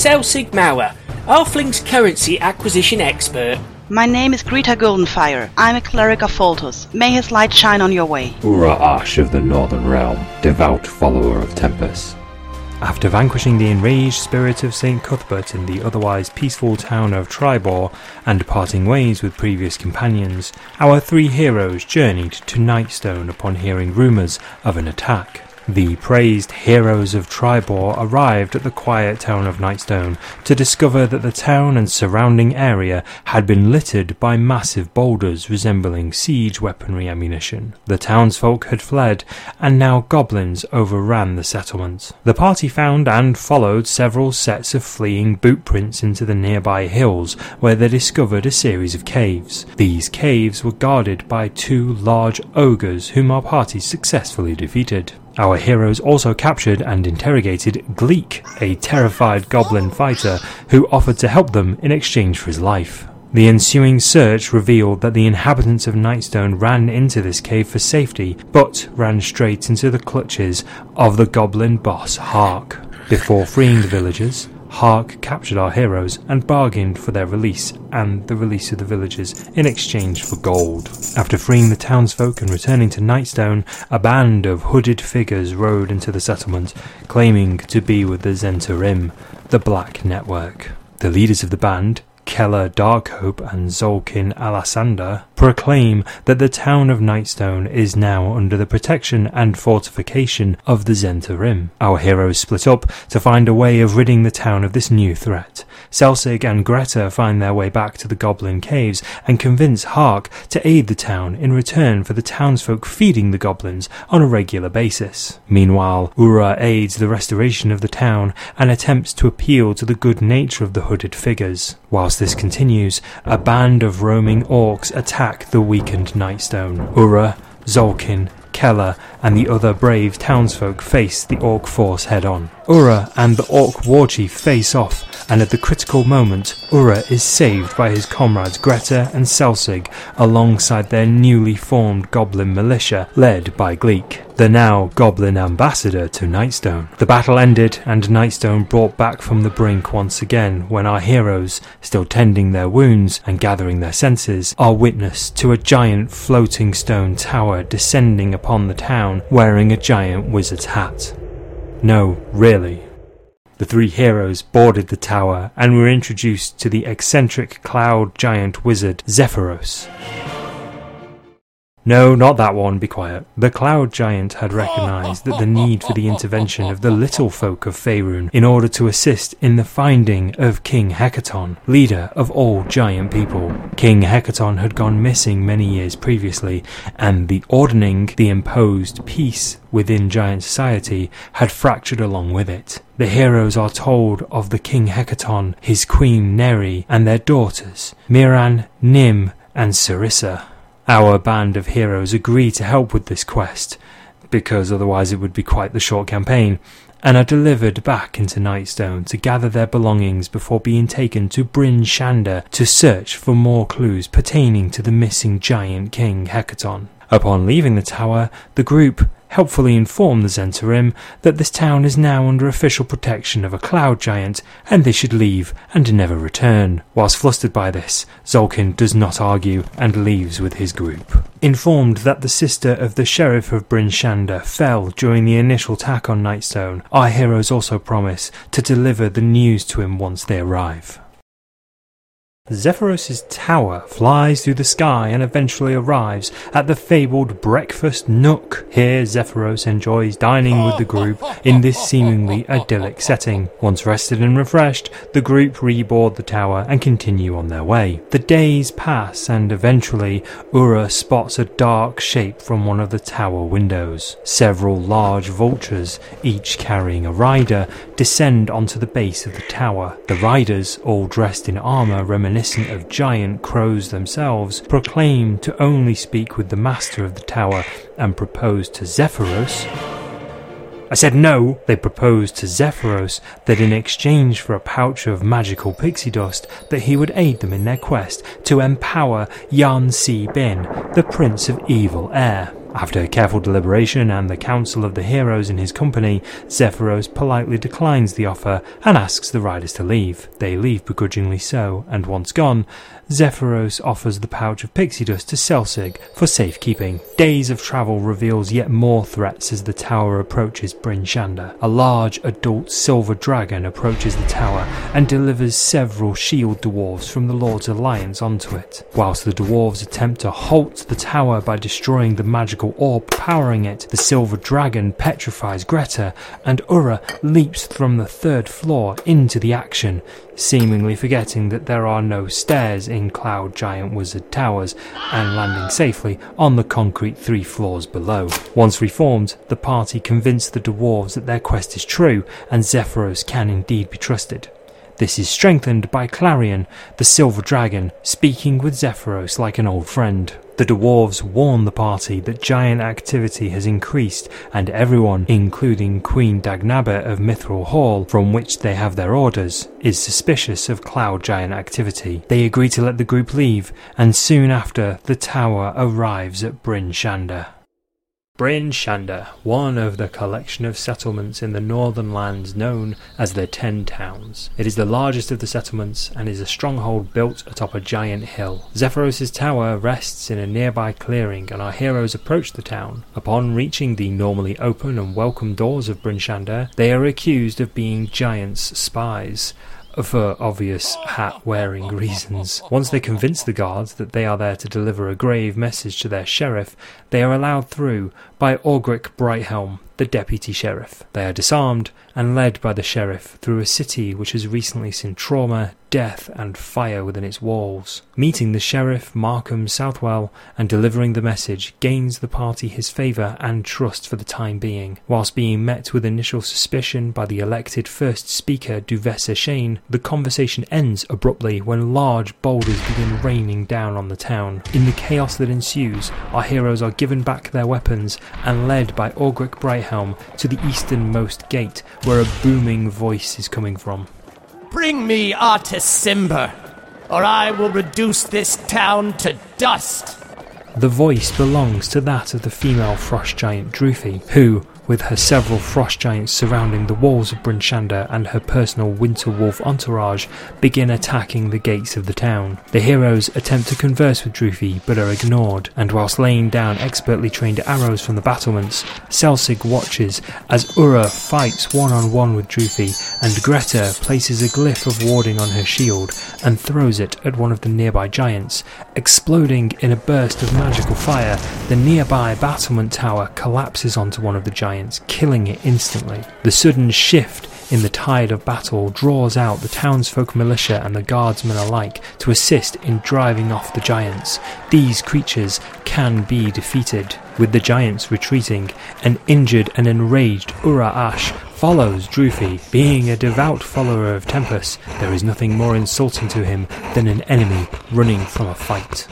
Selsig Mauer, Halfling's currency acquisition expert. My name is Greta Goldenfire. I'm a cleric of Foltos. May his light shine on your way. Ura Ash of the Northern Realm, devout follower of Tempus. After vanquishing the enraged spirit of St. Cuthbert in the otherwise peaceful town of Triboar and parting ways with previous companions, our three heroes journeyed to Nightstone upon hearing rumours of an attack. The praised heroes of Triboar arrived at the quiet town of Nightstone to discover that the town and surrounding area had been littered by massive boulders resembling siege weaponry ammunition. The townsfolk had fled, and now goblins overran the settlement. The party found and followed several sets of fleeing boot prints into the nearby hills, where they discovered a series of caves. These caves were guarded by two large ogres whom our party successfully defeated. Our heroes also captured and interrogated Gleek, a terrified goblin fighter who offered to help them in exchange for his life. The ensuing search revealed that the inhabitants of Nightstone ran into this cave for safety, but ran straight into the clutches of the goblin boss Hark. Before freeing the villagers, Hark captured our heroes and bargained for their release and the release of the villagers in exchange for gold. After freeing the townsfolk and returning to Nightstone, a band of hooded figures rode into the settlement, claiming to be with the Zhentarim, the Black Network. The leaders of the band, Kella Darkhope and Xolkin Alassandar proclaim that the town of Nightstone is now under the protection and fortification of the Zhentarim. Our heroes split up to find a way of ridding the town of this new threat. Selsig and Greta find their way back to the Goblin Caves and convince Hark to aid the town in return for the townsfolk feeding the goblins on a regular basis. Meanwhile, Ura aids the restoration of the town and attempts to appeal to the good nature of the hooded figures. Whilst this continues, a band of roaming orcs attack the weakened Nightstone. Ura, Xolkin, Kella, and the other brave townsfolk face the orc force head on. Ura and the orc war chief face off, and at the critical moment, Ura is saved by his comrades Greta and Selsig alongside their newly formed goblin militia led by Gleek, the now goblin ambassador to Nightstone. The battle ended, and Nightstone brought back from the brink once again when our heroes, still tending their wounds and gathering their senses, are witness to a giant floating stone tower descending upon the town wearing a giant wizard's hat. No, really. The three heroes boarded the tower and were introduced to the eccentric cloud giant wizard Zephyros. No, not that one, be quiet. The Cloud Giant had recognized that the need for the intervention of the little folk of Faerun in order to assist in the finding of King Hekaton, leader of all giant people. King Hekaton had gone missing many years previously, and the ordering, the imposed peace within giant society, had fractured along with it. The heroes are told of the King Hekaton, his queen Neri, and their daughters, Mirran, Nym, and Serissa. Our band of heroes agree to help with this quest, because otherwise it would be quite the short campaign, and are delivered back into Nightstone to gather their belongings before being taken to Bryn Shander to search for more clues pertaining to the missing giant king Hekaton. Upon leaving the tower, the group helpfully inform the Zhentarim that this town is now under official protection of a cloud giant and they should leave and never return. Whilst flustered by this, Xolkin does not argue and leaves with his group. Informed that the sister of the sheriff of Bryn fell during the initial attack on Nightstone, our heroes also promise to deliver the news to him once they arrive. Zephyros' tower flies through the sky and eventually arrives at the fabled breakfast nook. Here, Zephyros enjoys dining with the group in this seemingly idyllic setting. Once rested and refreshed, the group reboard the tower and continue on their way. The days pass and eventually, Ura spots a dark shape from one of the tower windows. Several large vultures, each carrying a rider, descend onto the base of the tower. The riders, all dressed in armor reminiscent of giant crows themselves, proclaim to only speak with the master of the tower and propose to Zephyros. I said no! They proposed to Zephyros that in exchange for a pouch of magical pixie dust that he would aid them in their quest to empower Yan-C-Bin, the Prince of Evil Air. After careful deliberation and the counsel of the heroes in his company, Zephyros politely declines the offer and asks the riders to leave. They leave begrudgingly so, and once gone, Zephyros offers the pouch of pixie dust to Selsig for safekeeping. Days of travel reveals yet more threats as the tower approaches Bryn Shander. A large adult silver dragon approaches the tower and delivers several shield dwarves from the Lord's Alliance onto it. Whilst the dwarves attempt to halt the tower by destroying the magical orb powering it, the silver dragon petrifies Greta and Ura leaps from the third floor into the action, seemingly forgetting that there are no stairs in Cloud Giant Wizard Towers and landing safely on the concrete three floors below. Once reformed, the party convince the dwarves that their quest is true and Zephyros can indeed be trusted. This is strengthened by Clarion, the silver dragon, speaking with Zephyros like an old friend. The dwarves warn the party that giant activity has increased, and everyone, including Queen Dagnabbet of Mithral Hall, from which they have their orders, is suspicious of cloud giant activity. They agree to let the group leave, and soon after, the tower arrives at Bryn Shander. Bryn Shander, one of the collection of settlements in the northern lands known as the Ten Towns. It is the largest of the settlements and is a stronghold built atop a giant hill. Zephyros' tower rests in a nearby clearing and our heroes approach the town. Upon reaching the normally open and welcome doors of Bryn Shander, they are accused of being giants' spies for uh, obvious hat wearing reasons. Once they convince the guards that they are there to deliver a grave message to their sheriff, they are allowed through by Augrek Brighthelm, the deputy sheriff. They are disarmed and led by the sheriff through a city which has recently seen trauma, death, and fire within its walls. Meeting the sheriff, Markham Southwell, and delivering the message gains the party his favour and trust for the time being. Whilst being met with initial suspicion by the elected first speaker, Duvessa Shane, the conversation ends abruptly when large boulders begin raining down on the town. In the chaos that ensues, our heroes are given back their weapons and led by Augrek Brighthelm to the easternmost gate where a booming voice is coming from. Bring me Artus Cimber, or I will reduce this town to dust. The voice belongs to that of the female frost giant Drufi, who, with her several frost giants surrounding the walls of Bryn Shander and her personal winter wolf entourage, begin attacking the gates of the town. The heroes attempt to converse with Drufi but are ignored, and whilst laying down expertly trained arrows from the battlements, Selsig watches as Ura fights one on one with Drufi, and Greta places a glyph of warding on her shield and throws it at one of the nearby giants. Exploding in a burst of magical fire, the nearby battlement tower collapses onto one of the giants killing it instantly. The sudden shift in the tide of battle draws out the townsfolk militia and the guardsmen alike to assist in driving off the giants. These creatures can be defeated. With the giants retreating, an injured and enraged Ura Ash follows Drufi. Being a devout follower of Tempus, there is nothing more insulting to him than an enemy running from a fight.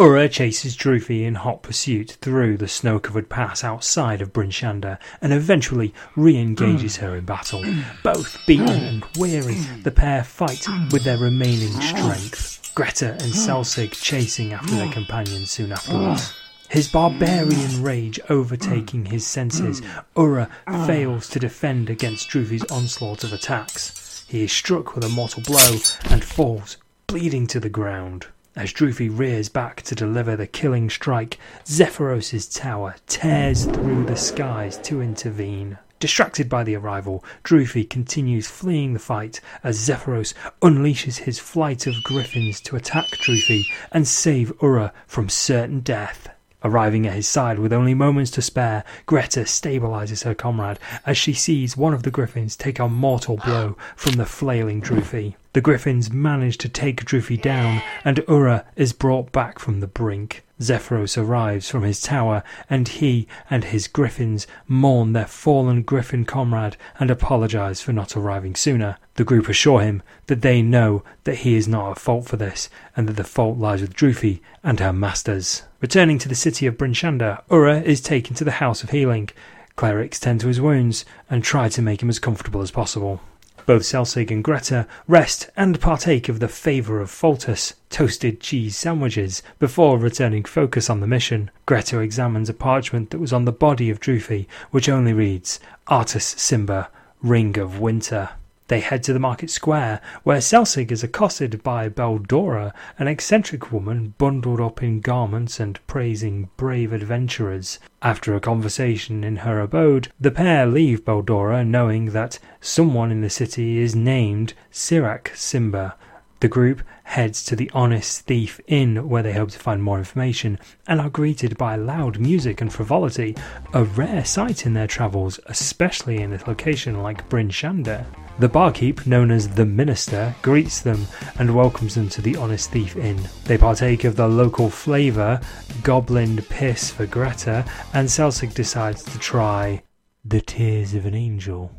Ura chases Drufi in hot pursuit through the snow-covered pass outside of Bryn Shander and eventually re-engages hmm. her in battle. Both beaten hmm. and weary, the pair fight with their remaining hmm. strength. Greta and Selsig chasing after their companions soon afterwards. His barbarian rage overtaking his senses, Ura fails to defend against Drufi's onslaught of attacks. He is struck with a mortal blow and falls, bleeding to the ground. As Drufi rears back to deliver the killing strike, Zephyros' tower tears through the skies to intervene. Distracted by the arrival, Drufi continues fleeing the fight as Zephyros unleashes his flight of griffins to attack Drufi and save Ura from certain death. Arriving at his side with only moments to spare, Greta stabilizes her comrade as she sees one of the griffins take a mortal blow from the flailing Drufi. The griffins manage to take Drufi down, and Ura is brought back from the brink. Zephyros arrives from his tower, and he and his griffins mourn their fallen griffin comrade and apologize for not arriving sooner. The group assure him that they know that he is not at fault for this, and that the fault lies with Drufi and her masters. Returning to the city of Bryn Shander, Ura is taken to the House of Healing. Clerics tend to his wounds and try to make him as comfortable as possible. Both Selsig and Greta rest and partake of the favour of Foltus, toasted cheese sandwiches, before returning focus on the mission. Greta examines a parchment that was on the body of Drufi, which only reads, Artus Cimber, Ring of Winter. They head to the market square, where Selsig is accosted by Beldora, an eccentric woman bundled up in garments and praising brave adventurers. After a conversation in her abode, the pair leave Beldora knowing that someone in the city is named Sirac Cimber. The group heads to the Honest Thief Inn where they hope to find more information and are greeted by loud music and frivolity, a rare sight in their travels, especially in a location like Bryn Shander. The barkeep, known as the Minister, greets them and welcomes them to the Honest Thief Inn. They partake of the local flavour, goblin piss for Greta, and Selsig decides to try the tears of an angel.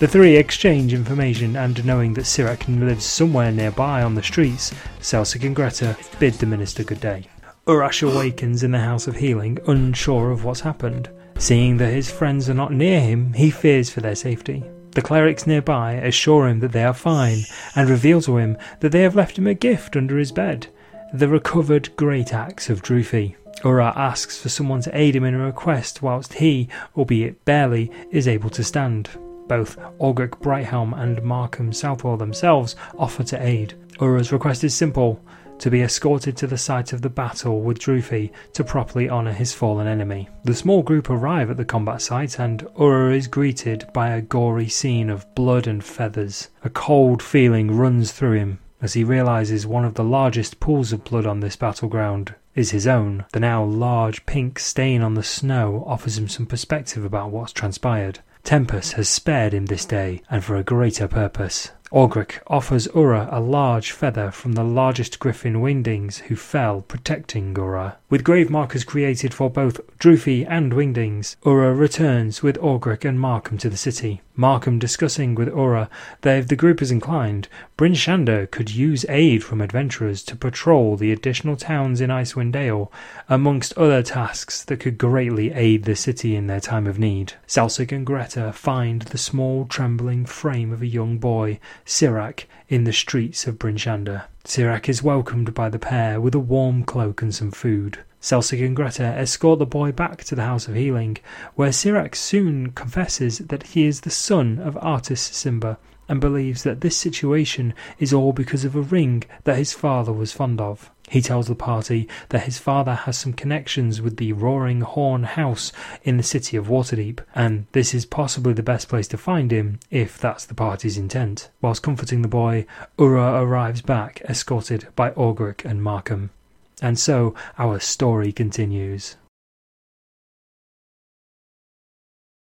The three exchange information, and knowing that Sirac lives somewhere nearby on the streets, Selsig and Greta bid the minister good day. Urash awakens in the House of Healing, unsure of what's happened. Seeing that his friends are not near him, he fears for their safety. The clerics nearby assure him that they are fine and reveal to him that they have left him a gift under his bed the recovered great axe of Drufi. Ura asks for someone to aid him in a request whilst he, albeit barely, is able to stand. Both Augrek Brighthelm and Markham Southwell themselves offer to aid. Ura's request is simple to be escorted to the site of the battle with Drufi to properly honour his fallen enemy. The small group arrive at the combat site and Ura is greeted by a gory scene of blood and feathers. A cold feeling runs through him as he realizes one of the largest pools of blood on this battleground is his own. The now large pink stain on the snow offers him some perspective about what's transpired. Tempus has spared him this day, and for a greater purpose. Augrek offers Ura a large feather from the largest griffin wingdings who fell protecting Ura. With grave markers created for both Drufi and Wingdings, Ura returns with Augrek and Markham to the city. Markham discussing with Ura that if the group is inclined, Bryn Shander could use aid from adventurers to patrol the additional towns in Icewind Dale, amongst other tasks that could greatly aid the city in their time of need. Selsig and Greta find the small trembling frame of a young boy, Sirac, in the streets of Bryn Shander. Sirac is welcomed by the pair with a warm cloak and some food. Selsig and Greta escort the boy back to the House of Healing, where Sirac soon confesses that he is the son of Artus Cimber and believes that this situation is all because of a ring that his father was fond of. He tells the party that his father has some connections with the Roaring Horn House in the city of Waterdeep, and this is possibly the best place to find him if that's the party's intent. Whilst comforting the boy, Ura arrives back, escorted by Augrek and Markham. And so our story continues.